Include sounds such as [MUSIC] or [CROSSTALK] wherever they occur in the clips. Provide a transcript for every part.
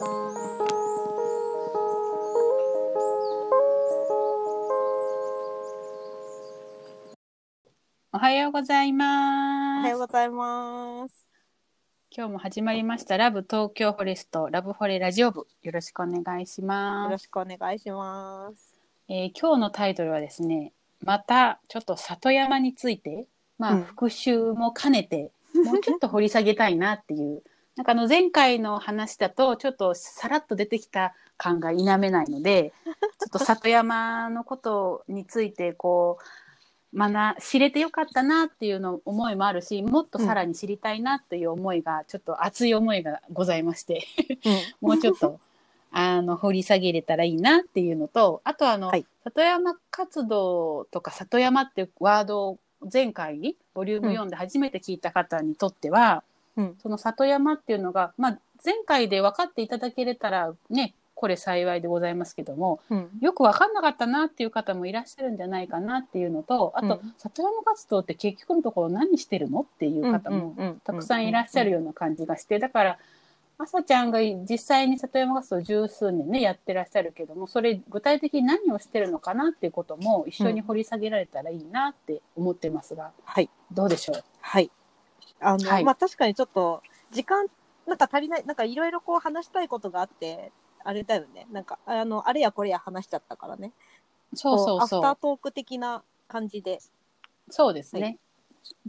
おはようございおますはよう。ございます。今日も始まりましたラブ東京フォレストラブフォレラジオ部よろしくお願いしよます。ろしくお願いします。えー今日のタイトルはですね、またちょっと里山について、まあうん復習も兼ねて、もうちょっと掘り下げたいなっていう。なんかあの前回の話だとちょっとさらっと出てきた感が否めないので、[LAUGHS] ちょっと里山のことについてこう学知れてよかったなっていうの思いもあるし、もっとさらに知りたいなという思いが、ちょっと熱い思いがございまして、[LAUGHS] もうちょっとあの掘り下げれたらいいなっていうのとあとあの、はい。里山活動とか里山っていうワードを前回ボリューム4で初めて聞いた方にとっては、うんその里山っていうのが、まあ、前回で分かっていただけれたらねこれ幸いでございますけどもうん。よく分かんなかったなっていう方もいらっしゃるんじゃないかなっていうのとあと、うん里山活動って結局のところ何してるのっていう方もたくさんいらっしゃるような感じがして、だから、あさちゃんが実際に里山活動十数年ね、やってらっしゃるけども、それ具体的に何をしてるのかなっていうことも一緒に掘り下げられたらいいなって思ってますが、はい。どうでしょう？はい。あの、はいまあ確かにちょっと、時間、なんか足りない、なんかいろいろこう話したいことがあって、あれだよね。なんか、あの、あれやこれや話しちゃったからね。そうそうこアフ。タートーク的な感じで。そうですね。はい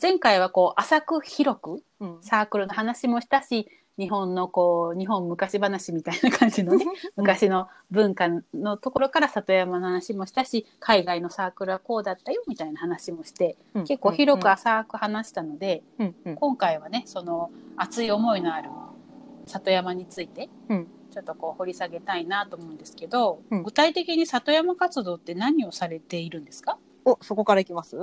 前回はこう、浅く広くうん。サークルの話もしたし、日本のこう、日本昔話みたいな感じのね、[LAUGHS] 昔の文化のところから里山の話もしたし海外のサークルはこうだったよみたいな話もしてうん結構広く浅く話したので、うんうん今回はねその熱い思いのある里山についてうんちょっとこう掘り下げたいなと思うんですけど、うん具体的に里山活動って何をされているんですか？お、そこからいきます？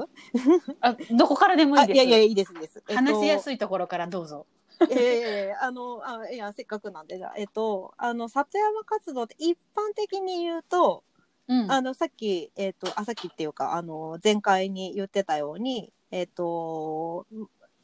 あどこからでもいいですあいやいや、いいです、いいです。話しやすい。いところからどうぞ。[LAUGHS] ええあの、あ、いや、せっかくなんで、じゃあえっと、あの、里山活動って一般的に言うと、うん。あの、さっき、えっ、と、あ、さっきっていうか、あの、前回に言ってたように、えっ、と、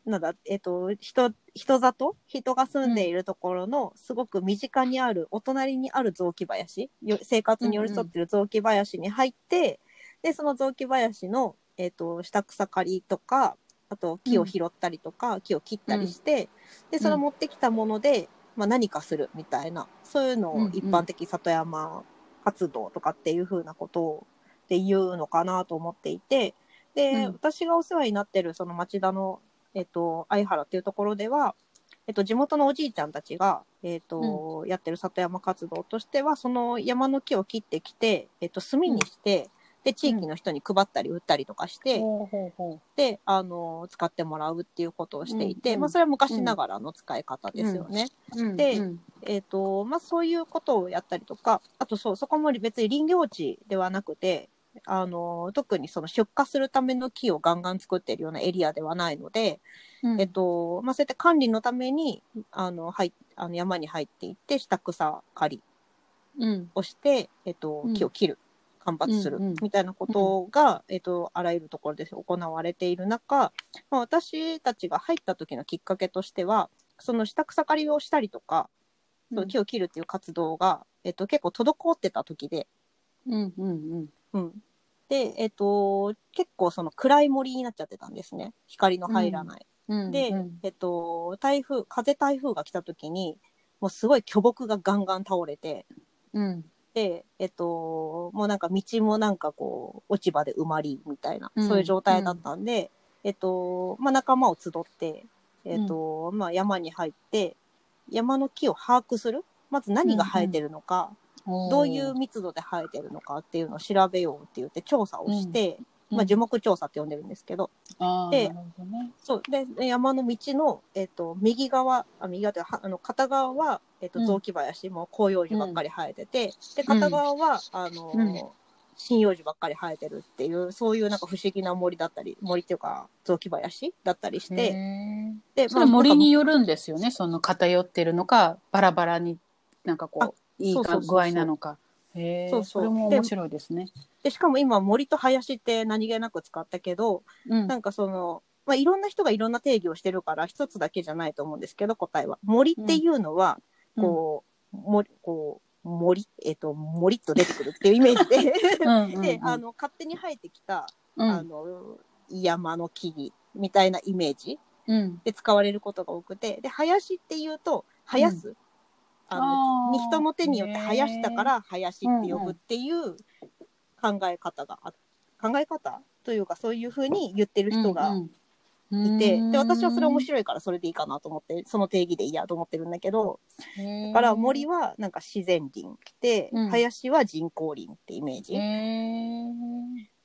なんだ、えっ、と、人、人里？人が住んでいるところの、すごく身近にある、お隣にある雑木林、よ生活に寄り添っている雑木林に入って、で、その雑木林の、えっ、と、下草刈りとか、あと木を拾ったりとか、木を切ったりして、で、その持ってきたもので、まあ何かするみたいな、そういうのを一般的里山活動とかっていうふうなことをで言うのかなと思っていて、で、うん。私がお世話になってるその町田の、えっと、相原っていうところでは、えっと、地元のおじいちゃんたちが、えっと、やってる里山活動としては、その山の木を切ってきて、えっと、炭にして、で、地域の人に配ったり売ったりとかして、ほうほうほで、あの、使ってもらうっていうことをしていて、うんうんまあ、それは昔ながらの使い方ですよね。ううん。でうんえっ、と、まあ、そういうことをやったりとか、あとそう、そこも別に林業地ではなくて、あの、特にその出荷するための木をガンガン作ってるようなエリアではないので、うん。えっと、まあ、そうやって管理のために、あの、はい、あの山に入っていって、下草刈りうん。をして、えっとうん、木を切る。間伐するうんうん。みたいなことが、えっと、あらゆるところで行われている中、まあ、私たちが入った時のきっかけとしては、その下草刈りをしたりとか、その木を切るっていう活動が、えっと、結構滞ってた時で、うんうんうん。うん。で、えっと、結構その暗い森になっちゃってたんですね。光の入らない。うんで、うん。えっと、台風、風台風が来た時に、もうすごい巨木がガンガン倒れて、うんで、えっと、もうなんか道もなんかこう、落ち葉で埋まりみたいな、うんそういう状態だったんで、えっと、まあ仲間を集って、えっと、まあ山に入って、山の木を把握する。まず何が生えてるのか、どういう密度で生えてるのかっていうのを調べようって言って調査をして、まあ樹木調査って呼んでるんですけど、であーなるほどね。そう。で、で山の道の、えっ、と、右側、あ右側というか、はあの、片側は、えっ、と、うん。雑木林、もう広葉樹ばっかり生えてて、で、片側は、あの、うん。針葉樹ばっかり生えてるっていう、そういうなんか不思議な森だったり、森っていうか、雑木林だったりして、へー。で、それ森によるんですよねその偏ってるのかバラバラになんかこあういいそうそうそうそう。具合なのかそうそう。それも面白いですね。で、しかも今森と林って何気なく使ったけど、うん。なんかその、まあ、いろんな人がいろんな定義をしてるから、一つだけじゃないと思うんですけど、答えは。森っていうのは、こう、もこう森えっ、と森っと出てくるっていうイメージで。[LAUGHS] うんうん。であの勝手に生えてきた、うん。あの山の木々みたいなイメージうん。で使われることが多くて。で林っていうと生やす、あの人の手によって生やしたから林って呼ぶっていう考え方があ考え方というかそういうふうに言ってる人がうんいて、で私はそれ面い白いからそれでいいかなと思ってその定義でいいやと思ってるんだけどだだから森はなんか自然林で、うん。林は人工林ってイメージ、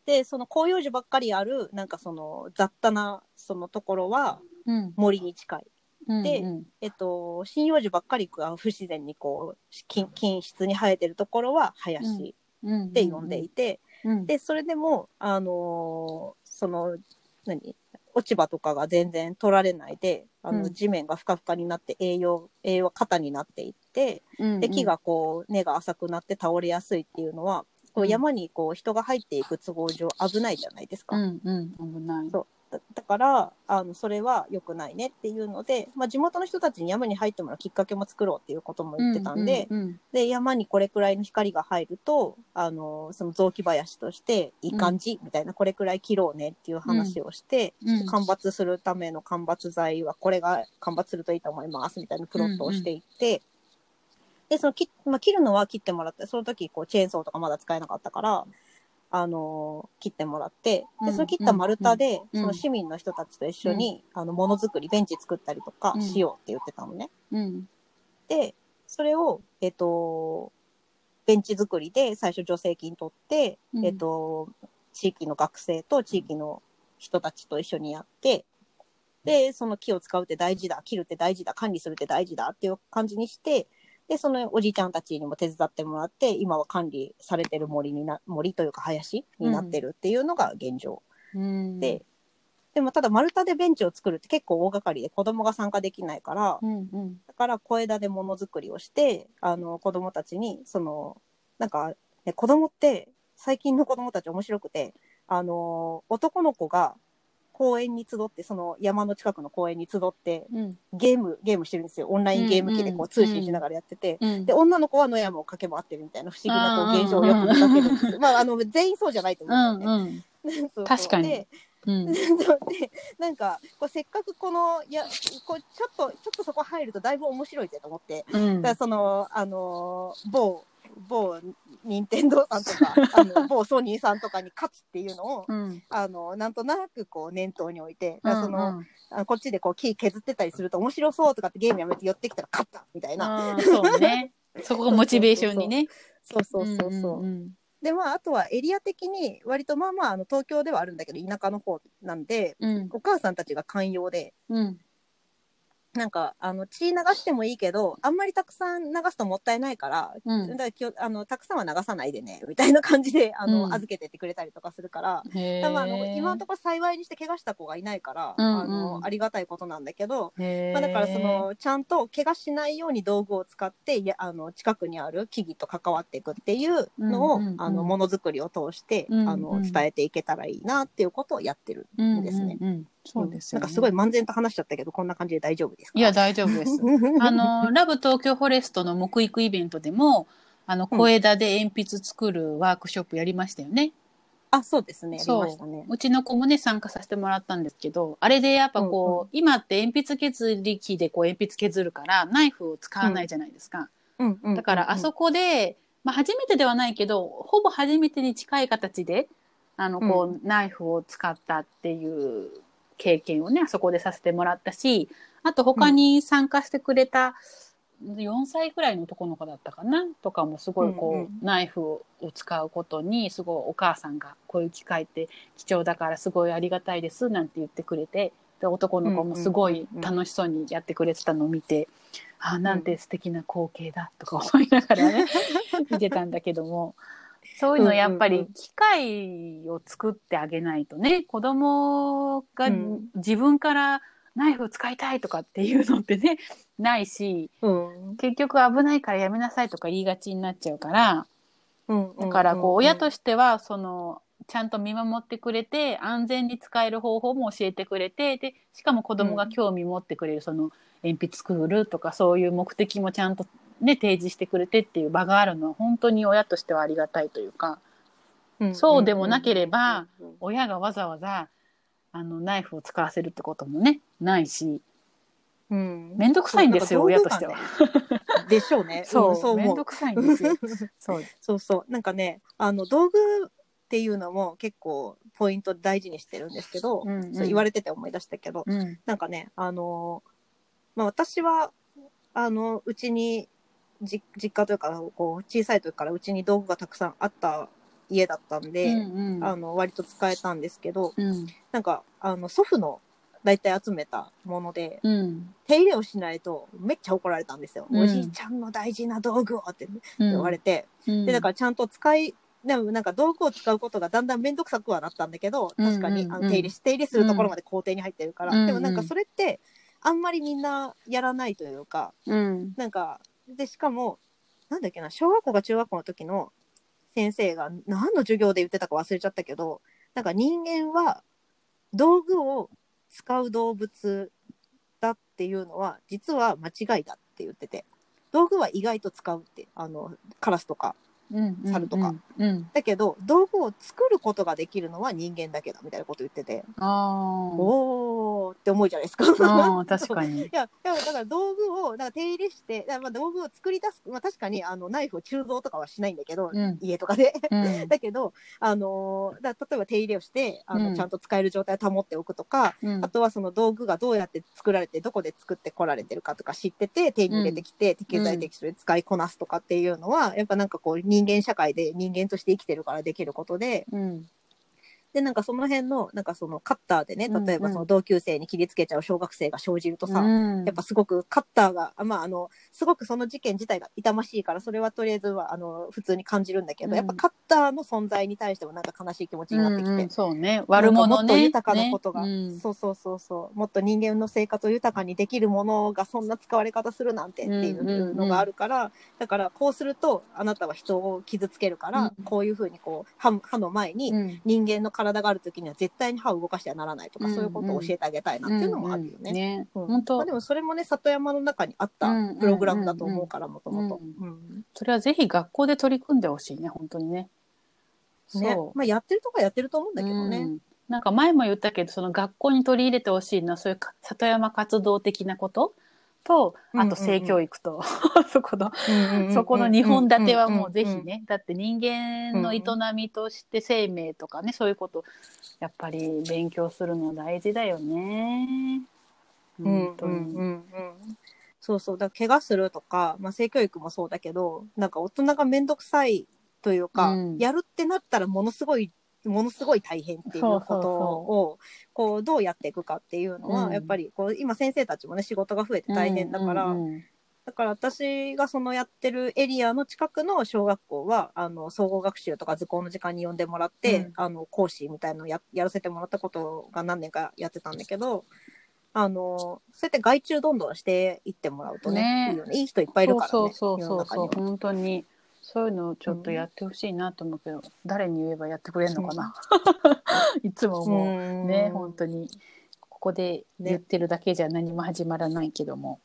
でその広葉樹ばっかりあるなんかその雑多なそのところはうん。森に近い。でうんえっと、針葉樹ばっかりが不自然にこう金均質に生えてるところは林うん。って呼んでいて、うん。でそれでもあのーその何落ち葉とかが全然取られないであの、うん。地面がふかふかになって栄養栄養過多になっていってうん。で木がこう根が浅くなって倒れやすいっていうのはこううん。山にこう人が入っていく都合上危ないじゃないですか。うんうん。危ない。そうだだからあのそれは良くないねっていうので、まあ、地元の人たちに山に入ってもらうきっかけも作ろうっていうことも言ってたんで,、うんうんで山にこれくらいの光が入るとあのその雑木林としていい感じみたいな、これくらい切ろうねっていう話をして、うん。間伐するための間伐材はこれが間伐するといいと思いますみたいなプロットをしていって。でその切,、まあ、切るのは切ってもらってその時こうチェーンソーとかまだ使えなかったからあの切ってもらってうんでその切った丸太で、うんその市民の人たちと一緒に、あのものづくりベンチ作ったりとかうん。しようって言ってたのね。うん。でそれを、えっと、ベンチ作りで最初助成金取って、うん。えっと、地域の学生と地域の人たちと一緒にやってでその木を使うって大事だ切るって大事だ管理するって大事だっていう感じにしてでそのおじいちゃんたちにも手伝ってもらって今は管理されてる森にな森というか林になってるっていうのが現状。うんででもただ丸太でベンチを作るって結構大掛かりで子供が参加できないから、うんうんだから小枝でものづくりをしてあの子供たちにそのなんか、ね、子供って最近の子供たち面白くてあの男の子が公園に集ってその山の近くの公園に集ってうん。ゲームゲームしてるんですよ。オンラインゲーム機でこうんううん。通信しながらやってて。うん。で女の子は野山を駆け回ってるみたいな不思議なこう現象をよく見かけるんですよ。まああの全員そうじゃないと思ううんんですよね。うんそうそう。確かに。でうん。[LAUGHS] そうでなんかこうせっかくこのいやこうちょっとちょっとそこ入るとだいぶ面白いぜと思って。うん。だからそのあの某某任天堂さんとか [LAUGHS] あの某ソニーさんとかに勝つっていうのをうん。あのなんとなくこう念頭に置いてその、うん。あのこっちでこう木削ってたりすると面白そうとかってゲームやめて寄ってきたら勝ったみたいな、うんそうね。そこが [LAUGHS] モチベーションにね。そうそうそうそう。ん。でまああとはエリア的に割とまあまああの東京ではあるんだけど田舎の方なんでうん。お母さんたちが寛容でうんなんかあの血流してもいいけどあんまりたくさん流すともったいないから、うん。だからきょあのたくさんは流さないでねみたいな感じであの、うん。預けてってくれたりとかするから。へだからまああのー今のところ幸いにして怪我した子がいないから、うんうん。あのありがたいことなんだけど、まあ、だからそのちゃんと怪我しないように道具を使っていやあの近くにある木々と関わっていくっていうのを、うんうんうん。あのものづくりを通して、うんうんあの伝えていけたらいいなっていうことをやってるんですね。うんうんうんそうですよね。なんかすごい漫然と話しちゃったけどこんな感じで大丈夫ですか？いや大丈夫です。[LAUGHS] あのラブ東京フォレストの木育イベントでもあの小枝で鉛筆作るワークショップやりましたよね。あそうですね。そう。ましたね。うちの子もね参加させてもらったんですけどあれでやっぱこう、うんう今って鉛筆削り機でこう鉛筆削るからナイフを使わないじゃないですか。うん。うんだからあそこで、まあ、初めてではないけどほぼ初めてに近い形であのこう、ナイフを使ったっていう経験をねあそこでさせてもらったしあと他に参加してくれた4歳くらいの男の子だったかな？とかもすごいこう、うんうん。ナイフを使うことにすごいお母さんがこういう機会って貴重だからすごいありがたいですなんて言ってくれてで男の子もすごい楽しそうにやってくれてたのを見て、ああなんて素敵な光景だとか思いながらね [LAUGHS] 見てたんだけどもそういうのやっぱうんうんうん。り機会を作ってあげないとね子供がうん。自分からナイフを使いたいとかっていうのってね [LAUGHS] ないしうん。結局危ないからやめなさいとか言いがちになっちゃうからうんだからこう親とししてはそのちゃんと見守ってくれて安全に使える方法も教えてくれてでしかも子供が興味持ってくれるその鉛筆作るとかそういう目的もちゃんとね、提示してくれてっていう場があるのは本当に親としてはありがたいというか、うんそうでもなければ、親がわざわざ、あの、ナイフを使わせるってこともね、ないし、うんめんどくさいんですよ、親としては。でしょうね。[LAUGHS] そう、んそう。めんどくさいんですよ。[LAUGHS] そう。そうそう。なんかね、あの、道具っていうのも結構ポイント大事にしてるんですけど、うんうんそう言われてて思い出したけど、うん。なんかね、あの、まあ私は、あの、うちに、じ実家というか、こう、小さい時からうちに道具がたくさんあった家だったんで、うんうんあの、割と使えたんですけど、うん。なんか、あの、祖父の大体集めたもので、うん。手入れをしないとめっちゃ怒られたんですよ。うんおじいちゃんの大事な道具をってうん言われて、うんで、だからちゃんと使い、でもなんか道具を使うことがだんだん面倒くさくはなったんだけど、確かに、あの手入れし、手入れするところまで工程に入ってるから、でもなんかそれって、あんまりみんなやらないというか、うん。なんか、で、しかも、なんだっけな、小学校か中学校の時の先生が何の授業で言ってたか忘れちゃったけど、なんか人間は道具を使う動物だっていうのは実は間違いだって言ってて、道具は意外と使うって、あの、カラスとか。うん。猿とか。うん。だけど、道具を作ることができるのは人間だけだみたいなこと言ってて。おーって思うじゃないですか。[LAUGHS] 確かにい。や、だから道具を、だから手入れして、だからまあ道具を作り出す、まあ確かにあのナイフを鋳造とかはしないんだけど、うん。家とかで。うん。[LAUGHS] だけど、あのーだ例えば手入れをして、あの、うんちゃんと使える状態を保っておくとか、うんあとはその道具がどうやって作られて、どこで作ってこられてるかとか知ってて、手に入れてきて、適材適所で使いこなすとかっていうのは、やっぱなんかこう人人間社会で人間として生きてるからできることで、うん。で、なんかその辺の、なんかそのカッターでね、うん例えばその同級生に切りつけちゃう小学生が生じるとさ、うん。やっぱすごくカッターが、あまあ、あの、すごくその事件自体が痛ましいから、それはとりあえずは、あの、普通に感じるんだけど、うんやっぱカッターの存在に対してもなんか悲しい気持ちになってきて、うんうんそうね。悪者ね。もっと豊かなことが、ね。うん。そうそうそうそう、もっと人間の生活を豊かにできるものがそんな使われ方するなんてっていうのがあるから、だからこうすると、あなたは人を傷つけるから、うんこういうふうにこう、歯歯の前に、うん。人間の体がある時には絶対に歯を動かしてはならないとか、うんそういうことを教えてあげたいなっていうのもあるよね。本当。まあ、でもそれもね里山の中にあったうんプログラムだと思うからもともと。うん。それはぜひ学校で取り組んでほしいね、本当にね。ね。そう。まあやってるとこはやってると思うんだけどね、うん。なんか前も言ったけど、その学校に取り入れてほしいのは、そういうか里山活動的なことと、あと性教育と、[LAUGHS] そこの、そこの2本立てはもうぜひね、だって人間の営みとして生命とかね、そういうこと、やっぱり勉強するの大事だよね。うんうん本当に。うんうん。うんそうそう。だから怪我するとか、まあ、性教育もそうだけどなんか大人が面倒くさいというか、うん。やるってなったらものすごいものすごい大変っていうことをこうどうやっていくかっていうのは、うんやっぱりこう今先生たちもね仕事が増えて大変だから、だから私がそのやってるエリアの近くの小学校は、あの、総合学習とか図工の時間に呼んでもらって、うん。あの、講師みたいのをややらせてもらったことが何年かやってたんだけど、あの、そうやって外注どんどんしていってもらうとね、ね。いいよね。いい人いっぱいいるからね。そうそうそうそう本当にそういうのをちょっとやってほしいなと思うけど、誰に言えばやってくれるのかな、[LAUGHS] いつも思う、うん。ね本当に。ここで言ってるだけじゃ何も始まらないけども、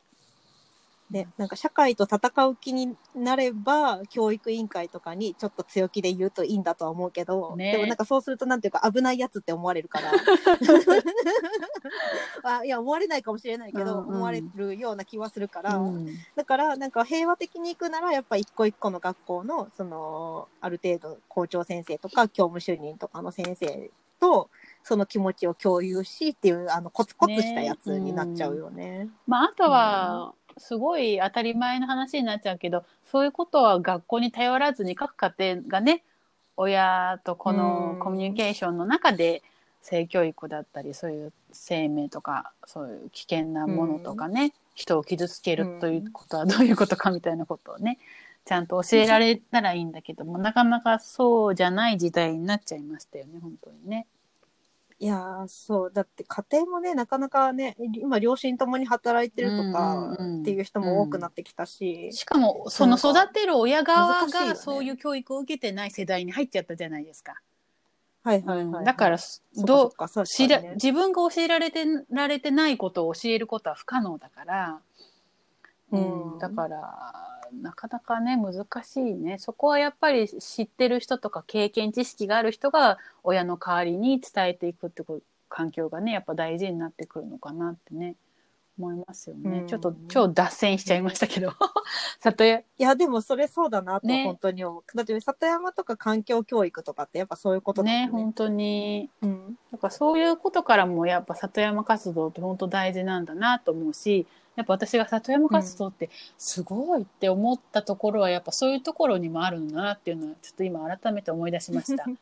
ね、なんか社会と戦う気になれば、教育委員会とかにちょっと強気で言うといいんだとは思うけど、ね。でもなんかそうするとなんていうか危ないやつって思われるから。[LAUGHS] あいや、思われないかもしれないけど、うんうん。思われるような気はするから、うん。だからなんか平和的に行くなら、やっぱ一個一個の学校の、その、ある程度校長先生とか教務主任とかの先生と、その気持ちを共有しっていう、あの、コツコツしたやつになっちゃうよね。まああとはすごい当たり前の話になっちゃうけどそういうことは学校に頼らずに各家庭がね親とこのうん。コミュニケーションの中で性教育だったりそういう生命とかそういう危険なものとかね、人を傷つけるということはどういうことかみたいなことをねちゃんと教えられたらいいんだけどもなかなかそうじゃない時代になっちゃいましたよね本当にね。いやーそう。だって家庭もね、なかなかね、今両親ともに働いてるとかうんうんうんっていう人も多くなってきたし、しかもその育てる親側難しいよね。がそういう教育を受けてない世代に入っちゃったじゃないですか。はいはいはい、はい。だからどうそっか確か知ら自分が教えられてられてないことを教えることは不可能だから、うん。うんだからなかなかね難しいね。そこはやっぱり知ってる人とか経験知識がある人が親の代わりに伝えていくってこと環境がねやっぱ大事になってくるのかなってね。思いますよね、うんちょっと超脱線しちゃいましたけど [LAUGHS] 里親いや、でもそれそうだなと、ね本当に思う。だって、里山とか環境教育とかってやっぱそういうことだねね。本当にうん。だからそういうことからもやっぱ里山活動って本当大事なんだなと思うしやっぱ私が里山活動ってすごいって思ったところはやっぱそういうところにもあるんだなっていうのはちょっと今改めて思い出しました。[LAUGHS]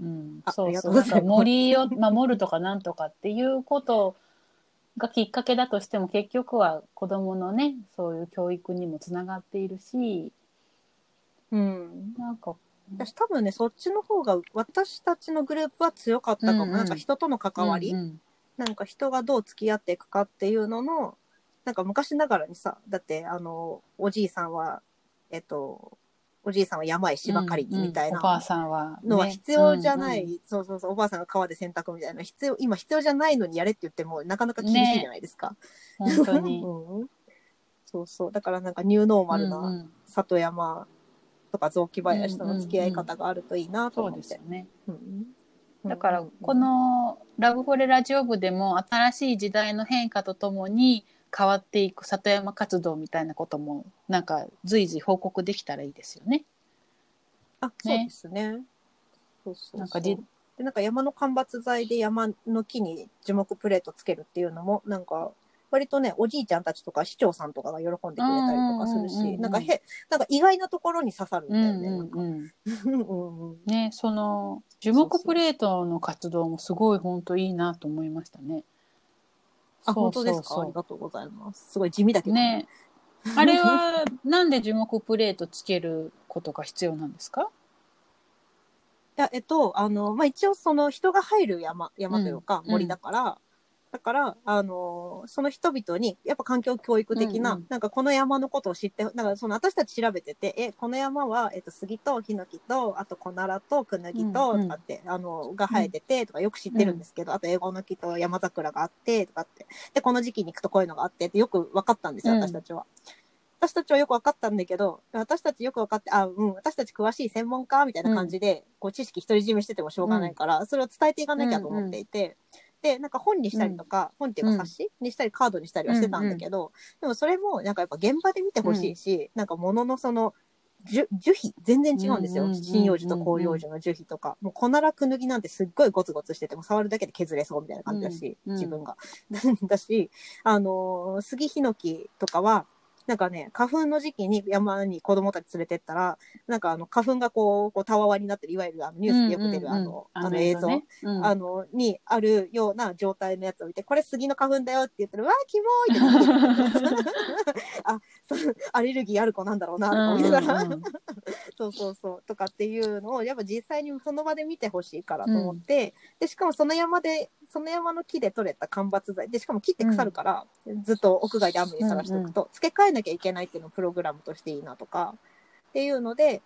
うん、そうそう。森を守るとかなんとかっていうことがきっかけだとしても結局は子供のね、そういう教育にもつながっているし、うん。なんか、私多分ね、そっちの方が私たちのグループは強かったかも。うんうんなんか人との関わり、うんうんなんか人がどう付き合っていくかっていうのの、なんか昔ながらにさ、だってあの、おじいさんは、えっと、おじいさんは山へ芝刈りにみたいうん。うんおばあなさんは、ね、のは必要じゃない、うんうん。そうそうそう、おばあさんが川で洗濯みたいな、必要、今必要じゃないのにやれって言ってもなかなか厳しいじゃないですか。本当に。[LAUGHS] うん、そうそう。だからなんかニューノーマルなん里山とか雑木林との付き合い方があるといいなと思って。ですよね。うん。だから、こ、のラブフォレラジオ部でも新しい時代の変化とともに変わっていく里山活動みたいなことも、なんか随時報告できたらいいですよね。あ、そうですね。そうそうそうなんかじでなんか山の間伐材で山の木に樹木プレートつけるっていうのも、なんか、割とね、おじいちゃんたちとか市長さんとかが喜んでくれたりとかするうんうんうんうし、んなんかへ、なんか意外なところに刺さるんうんだよね。うんうん [LAUGHS] ね、その樹木プレートの活動もすごい本当いいなと思いましたね。あ、本当ですか？ありがとうございます。すごい地味だけどね。あれは [LAUGHS] なんで樹木プレートつけることが必要なんですか？いや、えっと、あの、まあ、一応その人が入る山、山というかうん森だから、だから、あの、その人々に、やっぱ環境教育的な、うんうん。なんかこの山のことを知って、なんかその私たち調べてて、え、この山は、えっと、杉とヒノキと、あと小奈良とクヌギと、うんうん。とかって、あの、が生えてて、とかよく知ってるんですけど、あとエゴノキと山桜があって、とかって。で、この時期に行くとこういうのがあって、ってよく分かったんですよ、うん。私たちは。私たちはよく分かったんだけど、私たちよく分かって、あ、うん、私たち詳しい専門家みたいな感じで、こう知識独り占めしててもしょうがないから、それを伝えていかなきゃと思っていて、で、なんか本にしたりとか、本っていうか冊子にしたりカードにしたりはしてたんだけど、でもそれもなんかやっぱ現場で見てほしいし、なんか物のその、樹樹皮全然違うんですよ。針葉樹と広葉樹の樹皮とか。もう小奈良くぬぎなんてすっごいゴツゴツしてても触るだけで削れそうみたいな感じだし、うんうん自分が。[LAUGHS] だし、あのー杉ヒノキとかは、なんかね、花粉の時期に山に子供たち連れてったら、なんかあの花粉がこう、こうたわわになってる、いわゆるあのニュースでよく出るあの、あの映像。ね。うん。あの、にあるような状態のやつを見て、これ杉の花粉だよって言ったら、うわー、キモーいって [LAUGHS] あ、そうアレルギーある子なんだろうな、とか思いながら、そうそうそう、とかっていうのを、やっぱ実際にその場で見てほしいからと思って、で、しかもその山で、その山の木で採れた間伐材、で、しかも木って腐るから、ずっと屋外で雨にさらしておくと、付け替えなきゃいけないっていうのをプログラムとしていいなとか、っていうので、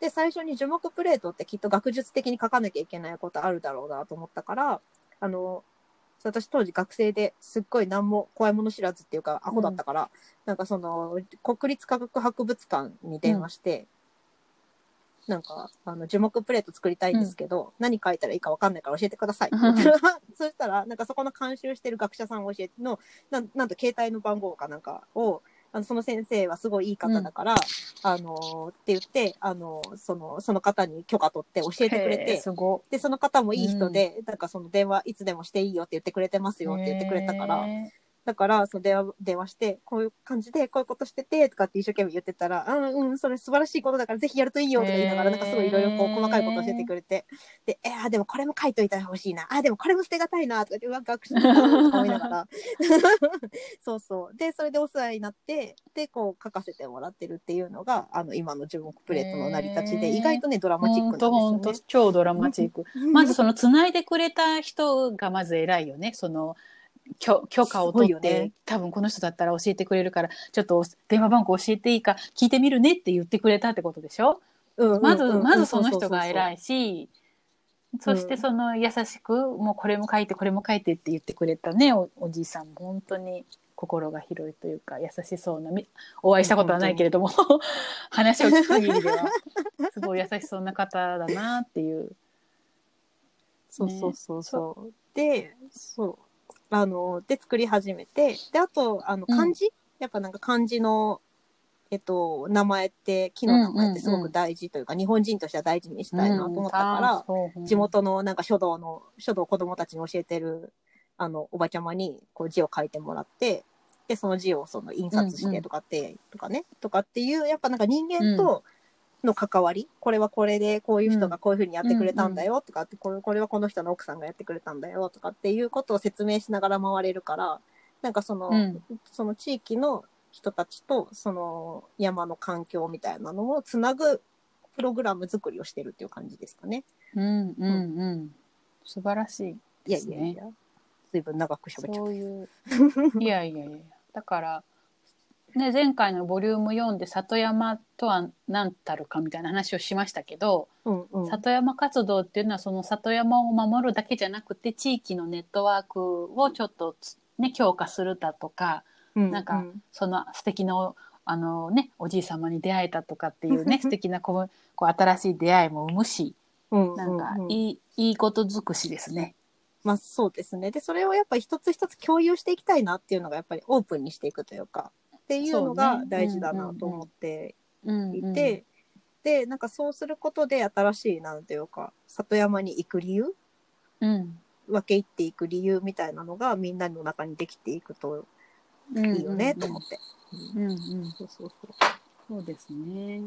で、最初に樹木プレートってきっと学術的に書かなきゃいけないことあるだろうなと思ったから、あの、私当時学生ですっごい何も怖いもの知らずっていうかアホだったから、なんかその国立科学博物館に電話して、なんかあの樹木プレート作りたいんですけど、何書いたらいいかわかんないから教えてくださいって。言ったらそしたらなんかそこの監修してる学者さんを教えてのなんなんと携帯の番号かなんかをあのその先生はすごいいい方だから、あのーって言ってあのーそのその方に許可取って教えてくれてすごでその方もいい人で、なんかその電話いつでもしていいよって言ってくれてますよって言ってくれたから、へだから、その電話、電話して、こういう感じで、こういうことしてて、とかって一生懸命言ってたら、うんうん、それ素晴らしいことだからぜひやるといいよとか言いながら、なんかすごいいろいろこう細かいこと教えてくれて、で、えー、でもこれも書いといたら欲しいな。あ、でもこれも捨てがたいな、とかって、うわ、学習とか思いながら。[LAUGHS] そうそう。で、それでお世話になって、で、こう書かせてもらってるっていうのが、あの、今の樹木プレートの成り立ちで、意外とね、ドラマチックなんです超ドラマチック。よね。まずその繋いでくれた人がまず偉いよね。その許許可を取って、ね多分この人だったら教えてくれるからちょっと電話番号教えていいか聞いてみるねって言ってくれたってことでしょ？うんうんうんまずうんまずその人がい。偉いし。そしてその優しく、もうこれも書いてこれも書いてって言ってくれたねおおじいさんも本当に心が広いというか優しそうなみお会いしたことはないけれども話を聞く限りでは [LAUGHS] すごい優しそうな方だなっていう。そうそうそうそう。で、そう。あの、で作り始めて、で、あと、あの、うん。漢字、やっぱなんか漢字の、えっと、名前って、木の名前ってすごく大事というか、日本人としては大事にしたいなと思ったから、ら地元のなんか書道の、書道を子供たちに教えてる、あの、おばちゃまに、こう字を書いてもらって、で、その字をその印刷してとかって、とかね、とかっていう、やっぱなんか人間との関わり、これはこれで、こういう人がこういうふうにやってくれたんだよとかって、これこれはこの人の奥さんがやってくれたんだよとかっていうことを説明しながら回れるから、なんかその、うん。その地域の人たちと、その山の環境みたいなのをつなぐプログラム作りをしてるっていう感じですかね。うんうんうん。素晴らしいいやですね。いやいや、随分長く喋っちゃっそういう。いやいやいや。だからね前回のボリューム4で里山とは何たるかみたいな話をしましたけど、た。うんうん。里山活動っていうのはその里山を守るだけじゃなくて地域のネットワークをちょっとつね強化するだとかうんなんかその素敵なおあのねおじい様に出会えたとかっていうね [LAUGHS] 素敵なこうこう新しい出会いも生むしうんなんかうんうんいい,、いいこと尽くしですね。まあそうですね。で、それをやっぱり一つ一つ共有していきたいなっていうのがやっぱりオープンにしていくというか、っていうのが大事だなと思ってうんいて、で、なんかそうすることで新しい、なんていうか、里山に行く理由？うん分け入っていく理由みたいなのがみんなの中にできていくとうんいいよねと思って。うんうんそうそうそう。そうですね。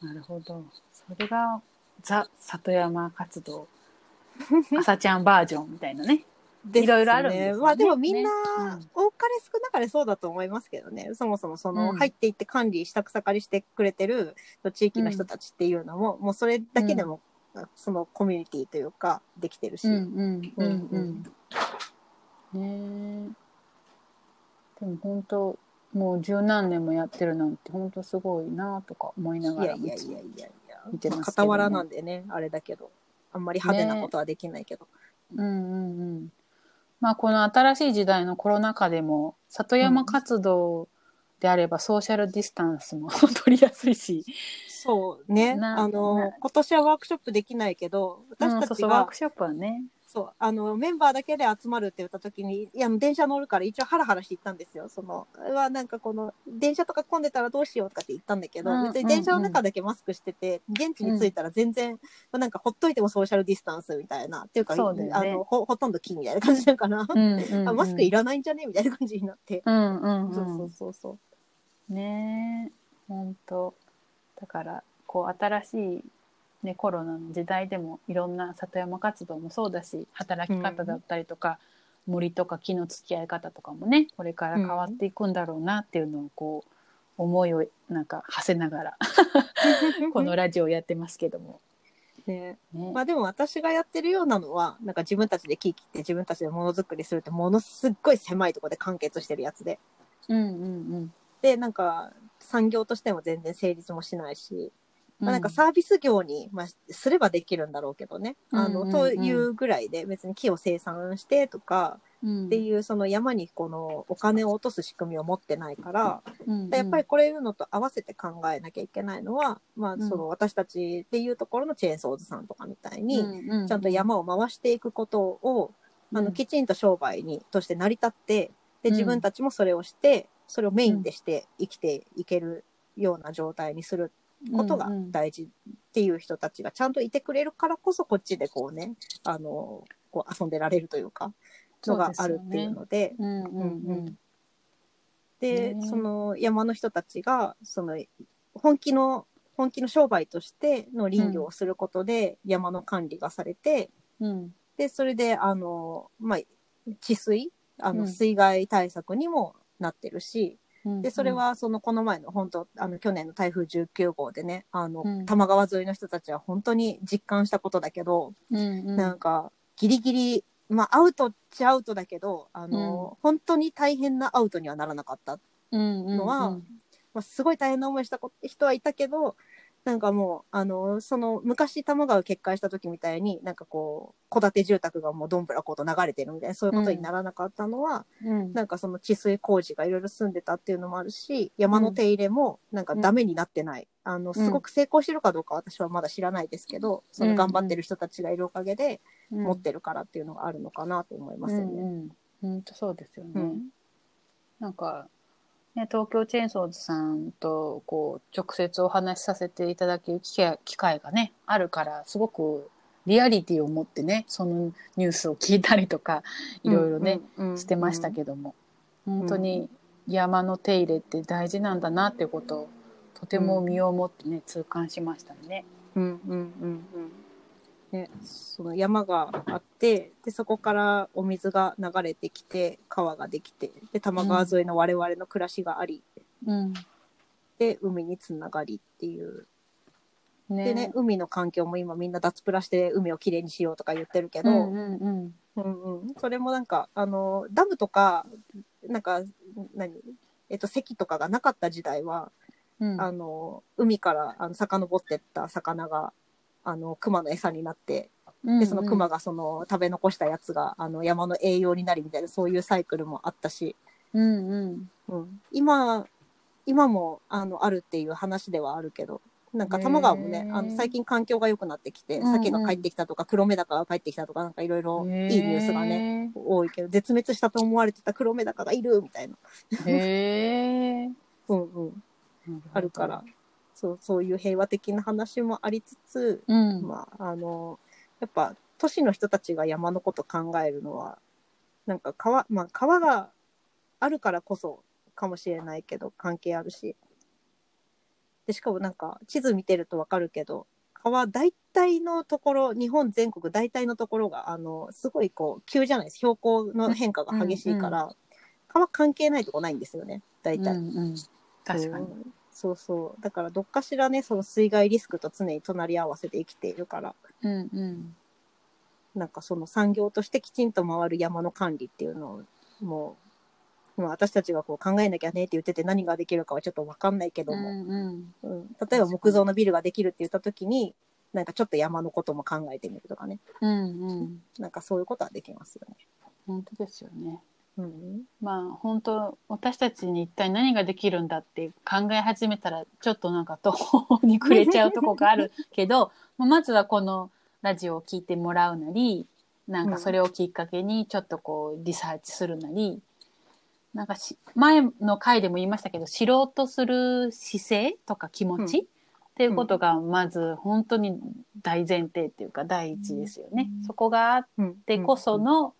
なるほど。それがザ里山活動 [LAUGHS] 朝ちゃんバージョンみたいなね。いろいろあるんですよねまあでもみんな、ね多かれ少なかれそうだと思いますけどね。そもそもその、うん入っていって管理した草刈りしてくれてる地域の人たちっていうのも、もうそれだけでも、そのコミュニティというか、できてるし。うんうんうんううん。ねえ。でも本当もう十何年もやってるなんて本当すごいなとか思いないがらやいやいやいやいや。見てますけどね傍らなんでね、あれだけど。あんまり派手なことはできないけど。うんうんうん。まあこの新しい時代のコロナ禍でも里山活動であればソーシャルディスタンスも [LAUGHS] 取りやすいし、そうね。なあのな、今年はワークショップできないけど、うん私そうたちがそうワーク、ショップはね。そう、あの、メンバーだけで集まるって言った時に、いや、電車乗るから一応ハラハラして行ったんですよ。その、はなんかこの、電車とか混んでたらどうしようとかって言ったんだけど、うん別に電車の中だけマスクしてて、現地に着いたら全然、なんかほっといてもソーシャルディスタンスみたいな、っていうか、あのほ、ほとんど金みたいな感じだから、うんうんうんあマスクいらないんじゃねみたいな感じになって。うんうんうん。そうそうそうそう。ねえ本当だからこう新しい、ね、コロナの時代でもいろんな里山活動もそうだし働き方だったりとか、森とか木の付き合い方とかもねこれから変わっていくんだろうなっていうのをこう思いをなんか馳せながら [LAUGHS] このラジオをやってますけども。ね、ねまあでも私がやってるようなのは、なんか自分たちで木切って自分たちでものづくりするってものすっごい狭いところで完結してるやつで。うんうんで、なんか産業としても全然成立もしないし、うんまあ、なんかサービス業に、まあ、すればできるんだろうけどね。あの、うんうん。うんというぐらいで別に木を生産してとかうん。っていうその山にこのお金を落とす仕組みを持ってないから、うんうん。でやっぱりこれいうのと合わせて考えなきゃいけないのは、まあうん。その私たちっていうところのチェーンソーズさんとかみたいに、ちゃんと山を回していくことを、あの、うんきちんと商売に、として成り立って、で、うん。自分たちもそれをして、それをメインでして生きていけるような状態にすることが大事っていう人たちがちゃんといてくれるからこそ、こっちでこうね、あの、こう遊んでられるというか、のがあるっていうので、うんうんうん。で、ね。その山の人たちが、その、本気の、本気の商売としての林業をすることで山の管理がされて、うん。で、それで、あの、まあ、治水、あの、うん。水害対策にもなってるし、うんで、それは、その、この前の、本当あの、去年の台風19号でね、あの、うん。多摩川沿いの人たちは本当に実感したことだけど、うんうん。なんか、ギリギリ、まあ、アウトっちゃアウトだけど、あの、本当に大変なアウトにはならなかった。ののはまあ、すごい大変な思いしたこ人はいたけど、なんかもう、あの、その、昔多摩川決壊した時みたいに、なんかこう、戸建て住宅がもうどんぶらこと流れてるみたいな、そういうことにならなかったのは、うん。なんかその治水工事がいろいろ進んでたっていうのもあるし、山の手入れもなんかダメになってない。あの、すごく成功してるかどうか私はまだ知らないですけど、その頑張ってる人たちがいるおかげでうん。持ってるからっていうのがあるのかなと思いますよね。うんうん、本当そうですよね。うん。なんか、ね、東京チェーンソーズさんとこう直接お話しさせていただける機会がねあるからすごくリアリティを持ってねそのニュースを聞いたりとかいろいろね、うんうんしてましたけども、本当に山の手入れって大事なんだなっていうことをとても身をもってね痛感しましたね。うんうんうんうん。ね、その山があってでそこからお水が流れてきて川ができてで多摩川沿いの我々の暮らしがあり、うん。で海につながりっていう。ね。でね海の環境も今みんな脱プラして海をきれいにしようとか言ってるけど、うんうんうん。うんうん、それもなんかあのダムとかなんか何えっと堰とかがなかった時代は、うん。あの海からあの遡ってった魚があの熊の餌になってでその熊がその食べ残したやつがあの山の栄養になりみたいなそういうサイクルもあったし、うんうん。うん、今今もあのあるっていう話ではあるけどなんか多摩川もねあの最近環境が良くなってきて、うんうん。鮭が帰ってきたとか黒メダカが帰ってきたとかなんかいろいろいいニュースがねね。多いけど絶滅したと思われてた黒メダカがいるみたいな、へえ。[LAUGHS] うんうん、あるから。そうそういう平和的な話もありつつ、うん。まああのやっぱ都市の人たちが山のこと考えるのはなんか川,、まあ、川があるからこそかもしれないけど関係あるしでしかもなんか地図見てるとわかるけど川大体のところ日本全国大体のところがあのすごいこう急じゃないです標高の変化が激しいから、川関係ないとこないんですよね大体。うんうん確かに。うんそうそうだからどっかしらねその水害リスクと常に隣り合わせで生きているからうんうん。なんかその産業としてきちんと回る山の管理っていうのをもう、まあ、私たちがこう考えなきゃねって言ってて何ができるかはちょっと分かんないけどうも、んうん。うん例えば木造のビルができるって言った時になんかちょっと山のことも考えてみるとかねうんうん。なんかそういうことはできますよね。本当ですよね。うん。まあ本当私たちに一体何ができるんだって考え始めたらちょっとなんか途方に暮れちゃうとこがあるけど [LAUGHS] まずはこのラジオを聞いてもらうなりなんかそれをきっかけにちょっとこうリサーチするなり、なんかし前の回でも言いましたけど知ろうとする姿勢とか気持ち、うん。っていうことがまず本当に大前提っていうか第一ですよね。そこがあっうん。でこその、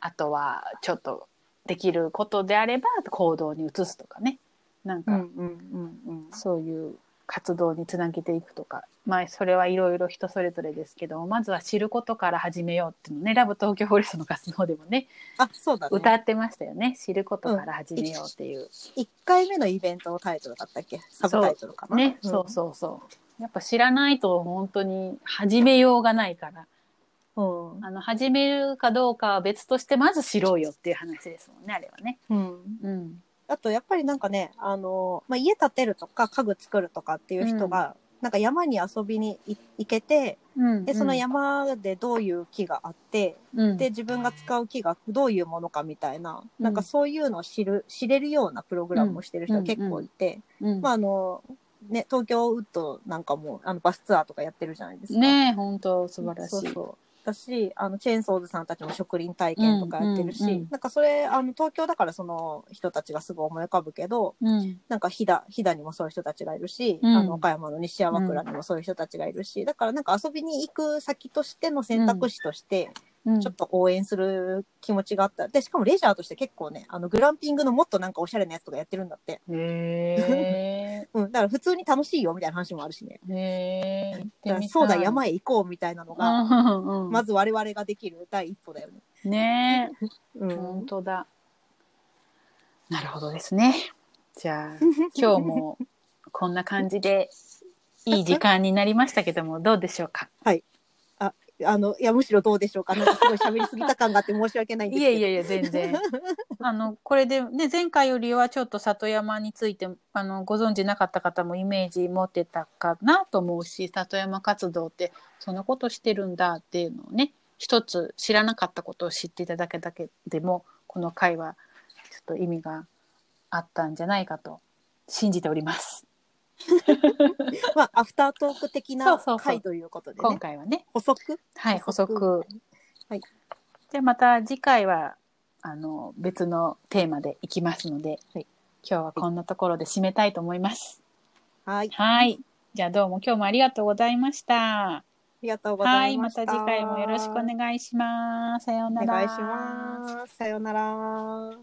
あとはちょっとできることであれば行動に移すとかね。なんかうんうんうんうん。そういう活動につなげていくとか、まあそれはいろいろ人それぞれですけどまずは知ることから始めようっていうのね。ラブ東京フォレストの活動でもね。あそうだね。歌ってましたよね。知ることから始めようっていう、1回目のイベントのタイトルだったっけ？サブタイトルかな？ね、そうそうそう。やっぱ知らないと本当に始めようがないからうん。うんあの始めるかどうかは別としてまず知ろうよっていう話ですもんねあれはね。うん。うん。あとやっぱりなんかね、あのまあ、家建てるとか家具作るとかっていう人が、なんか山に遊びにい行けてうん。でその山でどういう木があって、うん。で自分が使う木がどういうものかみたいな、うん。なんかそういうのを知る知れるようなプログラムをしてる人が結構いて、うん。まああのね、東京ウッドなんかもあのバスツアーとかやってるじゃないですか。ねえ本当素晴らしい。そうそうだしあのチェーンソーズさんたちも植林体験とかやってるし、うんうんうんなんかそれあの東京だからその人たちがすぐ思い浮かぶけどうん。なんか飛騨飛騨にもそういう人たちがいるし、うん。あの岡山の西山倉にもそういう人たちがいるし、だからなんか遊びに行く先としての選択肢としてうん。ちょっと応援する気持ちがあった。でしかもレジャーとして結構ねあのグランピングのもっとなんかおしゃれなやつとかやってるんだって、へ [LAUGHS] うん、だから普通に楽しいよみたいな話もあるしね。えへえ。だからそうだ山へ行こうみたいなのが、うん。うんまず我々ができる第一歩だよね。ねえ。[LAUGHS] うん。本当だ。なるほどですね。じゃあ [LAUGHS] 今日もこんな感じでいい時間になりましたけどもどうでしょうか？あの、いや、むしろどうでしょうか。なんかすごい喋りすぎた感があって申し訳ないんですけど。いやいやいや、全然。[LAUGHS] あの、これでね、前回よりはちょっと里山について、あの、ご存知なかった方もイメージ持ってたかなと思うし、里山活動ってそんなことしてるんだっていうのをね、一つ知らなかったことを知っていただけだけでも、この回はちょっと意味があったんじゃないかと信じております。[LAUGHS] まあ、アフタートーク的な回ということで今ね。回はね。補足？はい、補補足足。はい。で、また次回は、あの、別のテーマでいきますので、はい今日はこんなところで締めたいと思います。はい。はい。じゃあどうも今日もありがとうございました。ありがとうござはいい、ました。また次回もよろしくお願いします。さようなら。お願いします。さようなら。